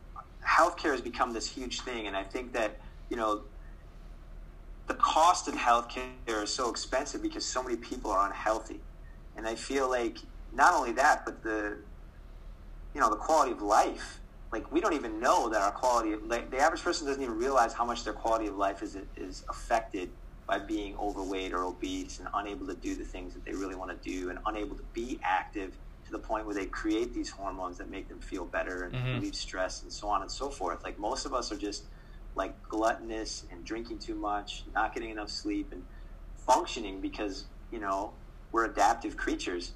healthcare has become this huge thing. And I think that you know, the cost of healthcare is so expensive because so many people are unhealthy. And I feel like not only that, but the, you know, the quality of life. Like we don't even know that our quality of like the average person doesn't even realize how much their quality of life is is affected by being overweight or obese and unable to do the things that they really want to do and unable to be active to the point where they create these hormones that make them feel better and mm-hmm. relieve stress and so on and so forth. Like most of us are just like gluttonous and drinking too much, not getting enough sleep, and functioning because you know we're adaptive creatures.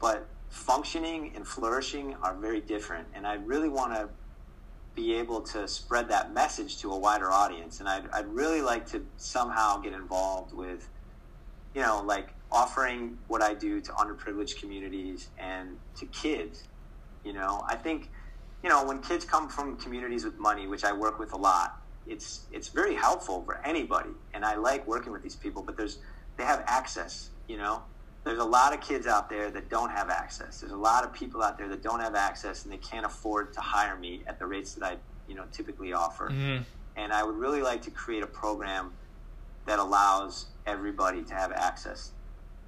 But functioning and flourishing are very different, and I really want to be able to spread that message to a wider audience. And I'd, I'd really like to somehow get involved with, you know, like offering what I do to underprivileged communities and to kids. You know, I think, you know, when kids come from communities with money, which I work with a lot, it's it's very helpful for anybody. And I like working with these people, but there's they have access. You know, there's a lot of kids out there that don't have access. There's a lot of people out there that don't have access and they can't afford to hire me at the rates that I, you know, typically offer. Mm-hmm. And I would really like to create a program that allows everybody to have access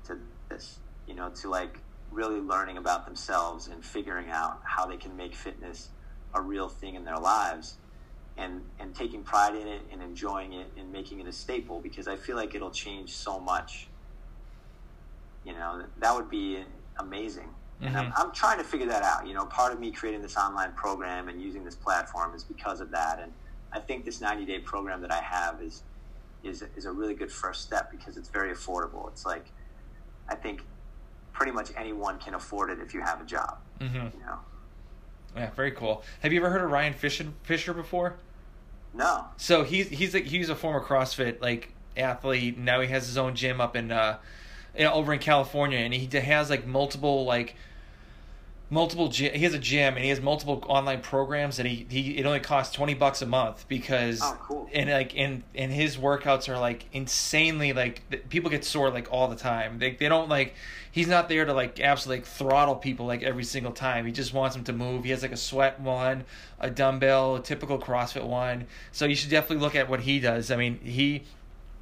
to this, you know, to like really learning about themselves and figuring out how they can make fitness a real thing in their lives and and taking pride in it and enjoying it and making it a staple because I feel like it'll change so much you know that would be amazing and I'm, Mhm. I'm trying to figure that out you know part of me creating this online program and using this platform is because of that and i think this 90 day program that i have is is is a really good first step because it's very affordable it's like i think pretty much anyone can afford it if you have a job Mm-hmm. you know Yeah, very cool. Have you ever heard of Ryan Fisher, Fisher before? no So he's he's like he's a former CrossFit like athlete. Now he has his own gym up in uh, you know, over in California, and he has like multiple like multiple gy- he has a gym and he has multiple online programs and he, he it only costs 20 bucks a month because Oh, cool. and like and and his workouts are like insanely like people get sore like all the time. They, they don't like he's not there to like absolutely like throttle people like every single time. He just wants them to move. He has like a sweat one a dumbbell a typical crossfit one. So you should definitely look at what he does. I mean he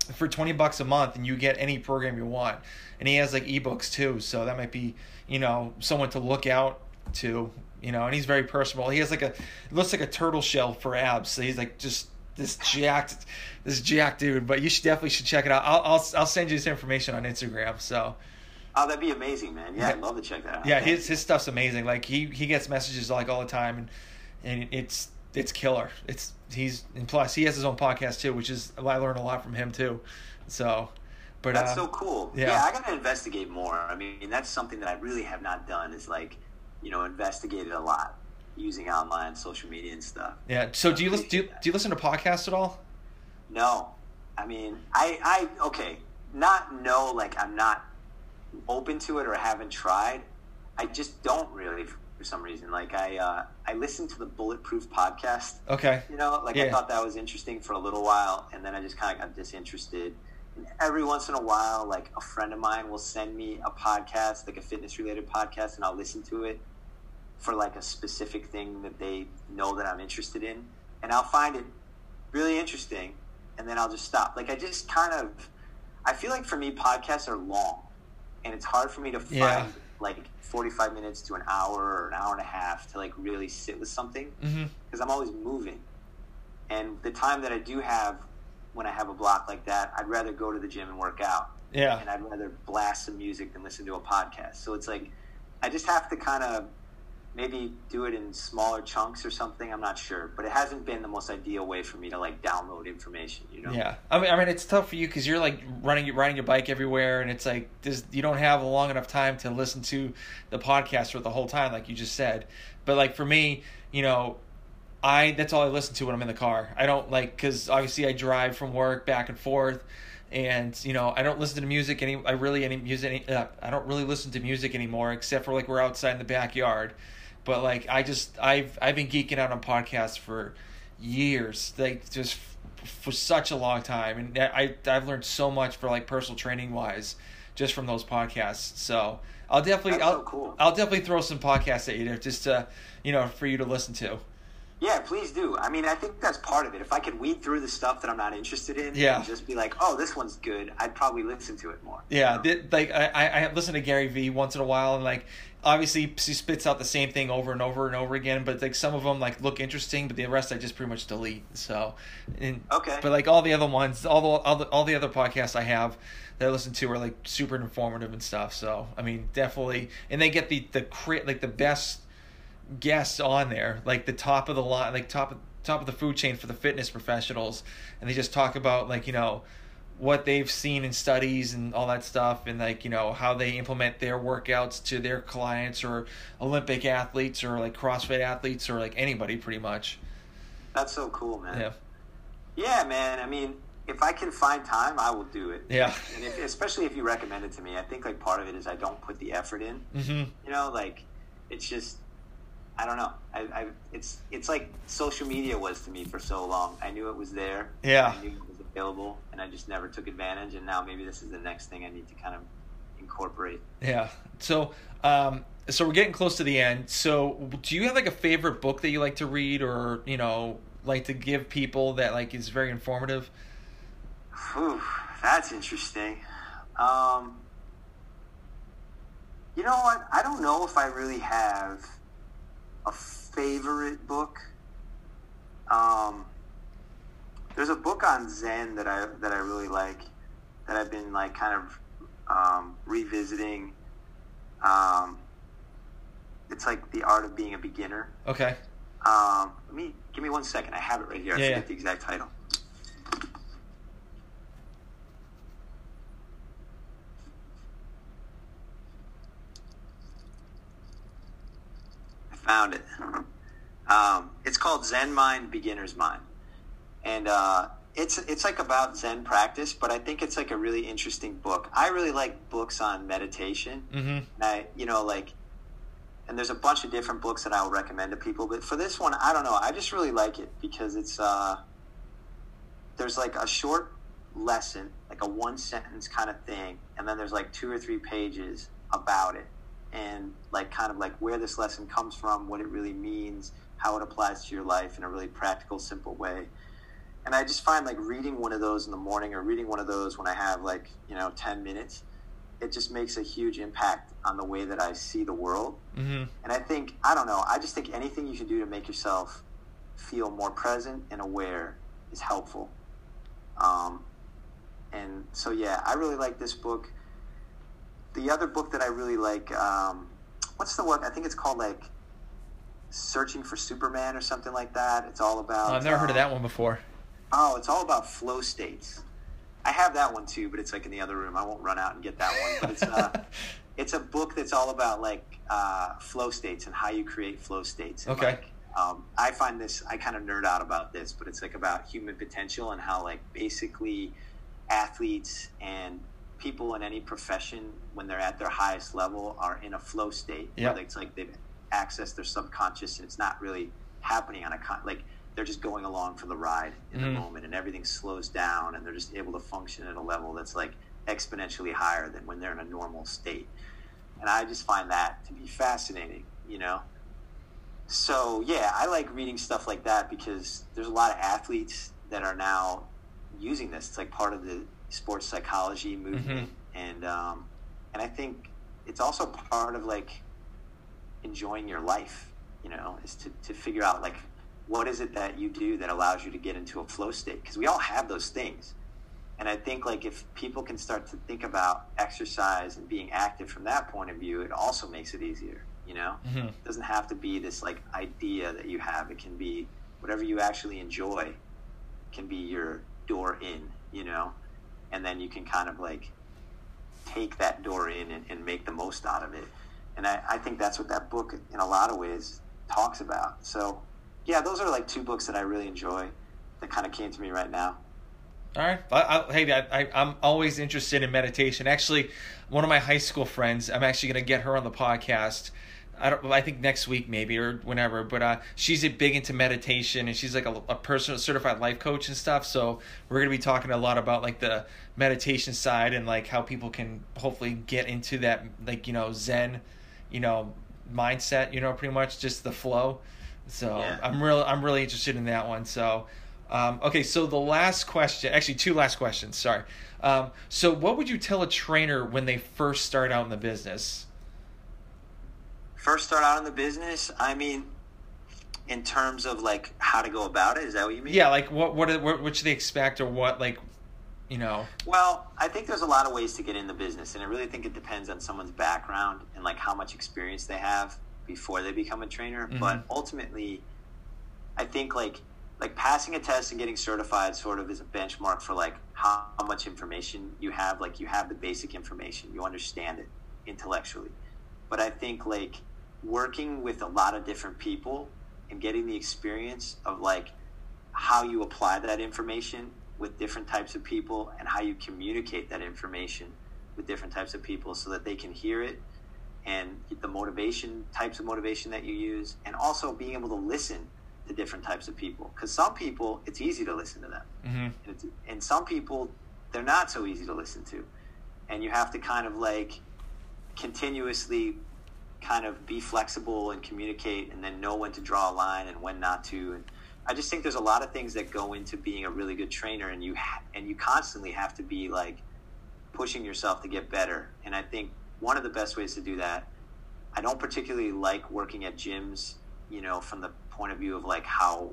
for 20 bucks a month and you get any program you want. And he has like ebooks too so that might be you know someone to look out to you know and he's very personable. He has like a looks like a turtle shell for abs so he's like just this jacked this jacked dude but you should definitely should check it out. I'll i'll, I'll send you this information on instagram so. Oh that'd be amazing man. Yeah, Yeah. i'd love to check that out. Yeah his his stuff's amazing. Like he he gets messages like all the time and and it's it's killer. It's he's and plus he has his own podcast too which is i learned a lot from him too so but That's uh, so cool. yeah. Yeah. I gotta investigate more. I mean, that's something that I really have not done. Is like, you know, investigated a lot using online social media and stuff. yeah so do you listen do you, do you listen to podcasts at all No, I mean, I, I, okay, not no, like I'm not open to it or haven't tried. I just don't really for some reason. Like I, uh, I listened to the Bulletproof podcast. okay You know, like Yeah. I thought that was interesting for a little while, and then I just kind of got disinterested. And every once in a while, like a friend of mine will send me a podcast, like a fitness related podcast, and I'll listen to it for like a specific thing that they know that I'm interested in, and I'll find it really interesting, and then I'll just stop. Like I just kind of, I feel like for me, podcasts are long, and it's hard for me to find Yeah. Like 45 minutes to an hour or an hour and a half to like really sit with something mm-hmm. because I'm always moving. And the time that I do have when I have a block like that, I'd rather go to the gym and work out. yeah And I'd rather blast some music than listen to a podcast. So it's like, I just have to kind of maybe do it in smaller chunks or something. I'm not sure. But it hasn't been the most ideal way for me to like download information, you know? Yeah, I mean, I mean, it's tough for you because you're like running, riding your bike everywhere, and it's like there's, you don't have a long enough time to listen to the podcast for the whole time, like you just said. But like for me, you know, I that's all I listen to when I'm in the car. I don't like because obviously I drive from work back and forth, and you know I don't listen to music any. I really any music. Any, uh, I don't really listen to music anymore except for like we're outside in the backyard. But like I just I've I've been geeking out on podcasts for years, like just f- for such a long time, and I I've learned so much for like personal training wise, just from those podcasts. So I'll definitely That's I'll so cool. I'll definitely throw some podcasts at you there just to you know for you to listen to. Yeah, please do. I mean, I think that's part of it. If I could weed through the stuff that I'm not interested in Yeah. and just be like, oh, this one's good, I'd probably listen to it more. Yeah, you know? th- like I, I I listen to Gary Vee once in a while, and like obviously she spits out the same thing over and over and over again. But like some of them like look interesting, but the rest I just pretty much delete. So, and Okay. but like all the other ones, all the all the all the other podcasts I have that I listen to are like super informative and stuff. So I mean, definitely, and they get the the cra- like the best guests on there, like the top of the line, like top of top of the food chain for the fitness professionals, and they just talk about like you know what they've seen in studies and all that stuff, and like you know how they implement their workouts to their clients or Olympic athletes or like CrossFit athletes or like anybody pretty much. That's so cool, man. Yeah. Yeah, man. I mean, if I can find time, I will do it. Yeah. And if, especially if you recommend it to me, I think like part of it is I don't put the effort in. Mm-hmm. You know, like it's just I don't know. I, I it's it's like social media was to me for so long. I knew it was there. Yeah. I knew available, and I just never took advantage. And now maybe this is the next thing I need to kind of incorporate. Yeah. So, um, so we're getting close to the end. So, do you have like a favorite book that you like to read, or you know, like to give people that like is very informative? Whew, that's interesting. Um, you know what? I don't know if I really have a favorite book. Um, there's a book on Zen that I that I really like that I've been like kind of um, revisiting. Um, it's like the art of being a beginner. Okay. Um, let me give me one second. I have it right here. I Yeah, forget yeah. the exact title. I found it. Um, it's called Zen Mind, Beginner's Mind, and uh, it's it's like about Zen practice. But I think it's like a really interesting book. I really like books on meditation. Mm-hmm. And I, you know, like, and there's a bunch of different books that I will recommend to people. But for this one, I don't know. I just really like it because it's uh, there's like a short lesson, like a one sentence kind of thing, and then there's like two or three pages about it, and like kind of like where this lesson comes from, what it really means, how it applies to your life in a really practical, simple way. And I just find like reading one of those in the morning or reading one of those when I have like, you know, 10 minutes, it just makes a huge impact on the way that I see the world. Mm-hmm. And I think, I don't know, I just think anything you can do to make yourself feel more present and aware is helpful. Um, and so, yeah, I really like this book. The other book that I really like, um, what's the one? I think it's called like Searching for Superman or something like that. It's all about. Oh, I've never heard of um, that one before. Oh, it's all about flow states. I have that one too, but it's like in the other room. I won't run out and get that one. But it's uh, it's a book that's all about like uh, flow states and how you create flow states. And, Okay. Like, um, I find this. I kind of nerd out about this, but it's like about human potential and how like basically athletes and people in any profession when they're at their highest level are in a flow state Yeah. it's like they've accessed their subconscious and it's not really happening on a con- like they're just going along for the ride in Mhm. the moment and everything slows down and they're just able to function at a level that's like exponentially higher than when they're in a normal state. And i just find that to be fascinating you know? So yeah i like reading stuff like that because there's a lot of athletes that are now using this. It's like part of the sports psychology movement. And um, and i think it's also part of like enjoying your life you know is to, to figure out like what is it that you do that allows you to get into a flow state? Because we all have those things. And i think like if people can start to think about exercise and being active from that point of view it also makes it easier you know? Mm-hmm. it doesn't have to be this like idea that you have. It can be whatever you actually enjoy can be your door in you know? And then you can kind of like take that door in and, and make the most out of it. And I, I think that's what that book in a lot of ways talks about. So yeah those are like two books that i really enjoy that kind of came to me right now All right. I, I, hey, I, I'm always interested in meditation. Actually, one of my high school friends, I'm actually going to get her on the podcast. I don't. I think next week maybe or whenever. But uh, she's a big into meditation and she's like a, a personal certified life coach and stuff. So we're going to be talking a lot about like the meditation side and like how people can hopefully get into that like you know Zen, you know mindset. You know, pretty much just the flow. So Yeah. I'm real. I'm really interested in that one. So. Um, okay, so the last question, actually, two last questions. Sorry. Um, so, what would you tell a trainer when they first start out in the business? first start out in the business i mean in terms of like how to go about it is that what you mean Yeah, like what what what, what should they expect, or what like, you know? Well, I think there's a lot of ways to get in the business, and I really think it depends on someone's background and like how much experience they have before they become a trainer. Mhm. But ultimately, I think like like passing a test and getting certified sort of is a benchmark for like how much information you have. Like you have the basic information, you understand it intellectually. But I think like working with a lot of different people and getting the experience of like how you apply that information with different types of people and how you communicate that information with different types of people so that they can hear it and the motivation types of motivation that you use and also being able to listen to different types of people. Because some people it's easy to listen to them. Mm-hmm. and, and some people they're not so easy to listen to. And you have to kind of like continuously kind of be flexible and communicate and then know when to draw a line and when not to. And i just think there's a lot of things that go into being a really good trainer and you ha- and you constantly have to be like pushing yourself to get better. And i think one of the best ways to do that i don't particularly like working at gyms you know from the point of view of like how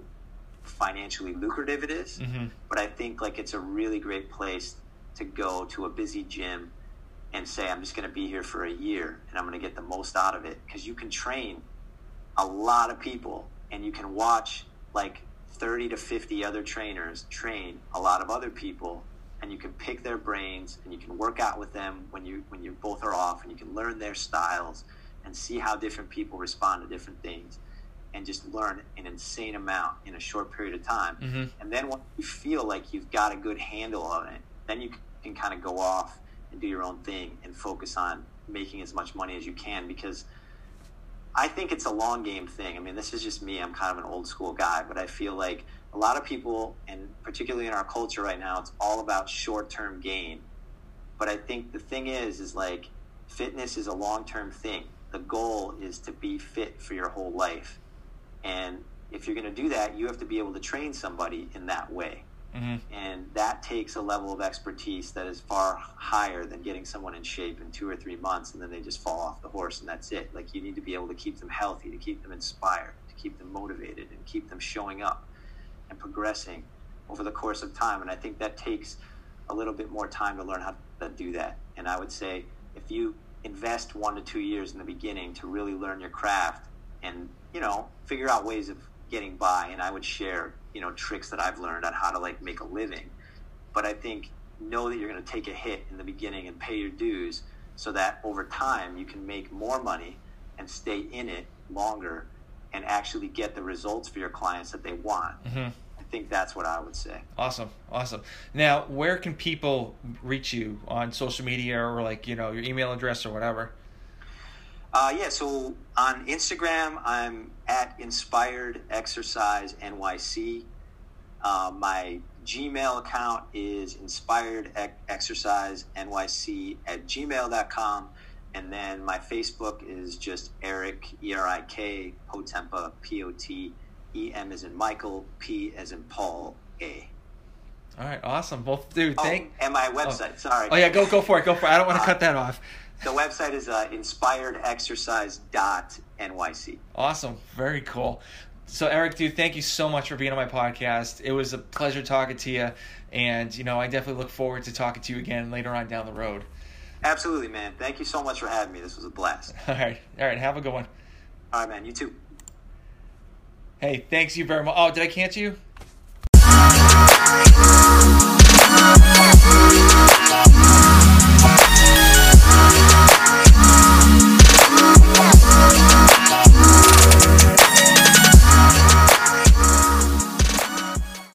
financially lucrative it is Mm-hmm. but I think like it's a really great place to go to a busy gym and say I'm just going to be here for a year and I'm going to get the most out of it because you can train a lot of people and you can watch like 30 to 50 other trainers train a lot of other people and you can pick their brains and you can work out with them when you when you both are off and you can learn their styles and see how different people respond to different things and just learn an insane amount in a short period of time Mm-hmm. and then when you feel like you've got a good handle on it, then you can kind of go off and do your own thing and focus on making as much money as you can because I think it's a long game thing. I mean, this is just me. I'm kind of an old school guy, but I feel like a lot of people, and particularly in our culture right now, it's all about short term gain. But I think the thing is, is like fitness is a long term thing. The goal is to be fit for your whole life. And if you're going to do that, you have to be able to train somebody in that way. Mm-hmm. And that takes a level of expertise that is far higher than getting someone in shape in two or three months and then they just fall off the horse and that's it. Like you need to be able to keep them healthy, to keep them inspired, to keep them motivated, and keep them showing up and progressing over the course of time. And I think that takes a little bit more time to learn how to do that. And I would say if you invest one to two years in the beginning to really learn your craft and, you know, figure out ways of getting by, and I would share, you know, tricks that I've learned on how to like make a living. But I think know that you're going to take a hit in the beginning and pay your dues so that over time you can make more money and stay in it longer and actually get the results for your clients that they want. Mm-hmm. I think that's what I would say. Awesome, awesome. Now, where can people reach you on social media or like you know your email address or whatever? Uh, yeah, so on Instagram, I'm at Inspired Exercise NYC. Uh, my Gmail account is Inspired Exercise NYC at gmail.com. And then my Facebook is just Erik, E R I K, Potempa, P O T, E M as in Michael, P as in Paul, A. All right, awesome. Well, dude, Oh, thank. and my website, sorry. Oh yeah, go go for it. Go for it. I don't want to Uh, cut that off. The website is uh, inspiredexercise.nyc. Awesome. Very cool. So Erik, dude, thank you so much for being on my podcast. It was a pleasure talking to you, and you know I definitely look forward to talking to you again later on down the road. Absolutely, man. Thank you so much for having me. This was a blast. All right. All right. Have a good one. All right, man. You too. Hey, thanks you very much. Oh, did I cancel you?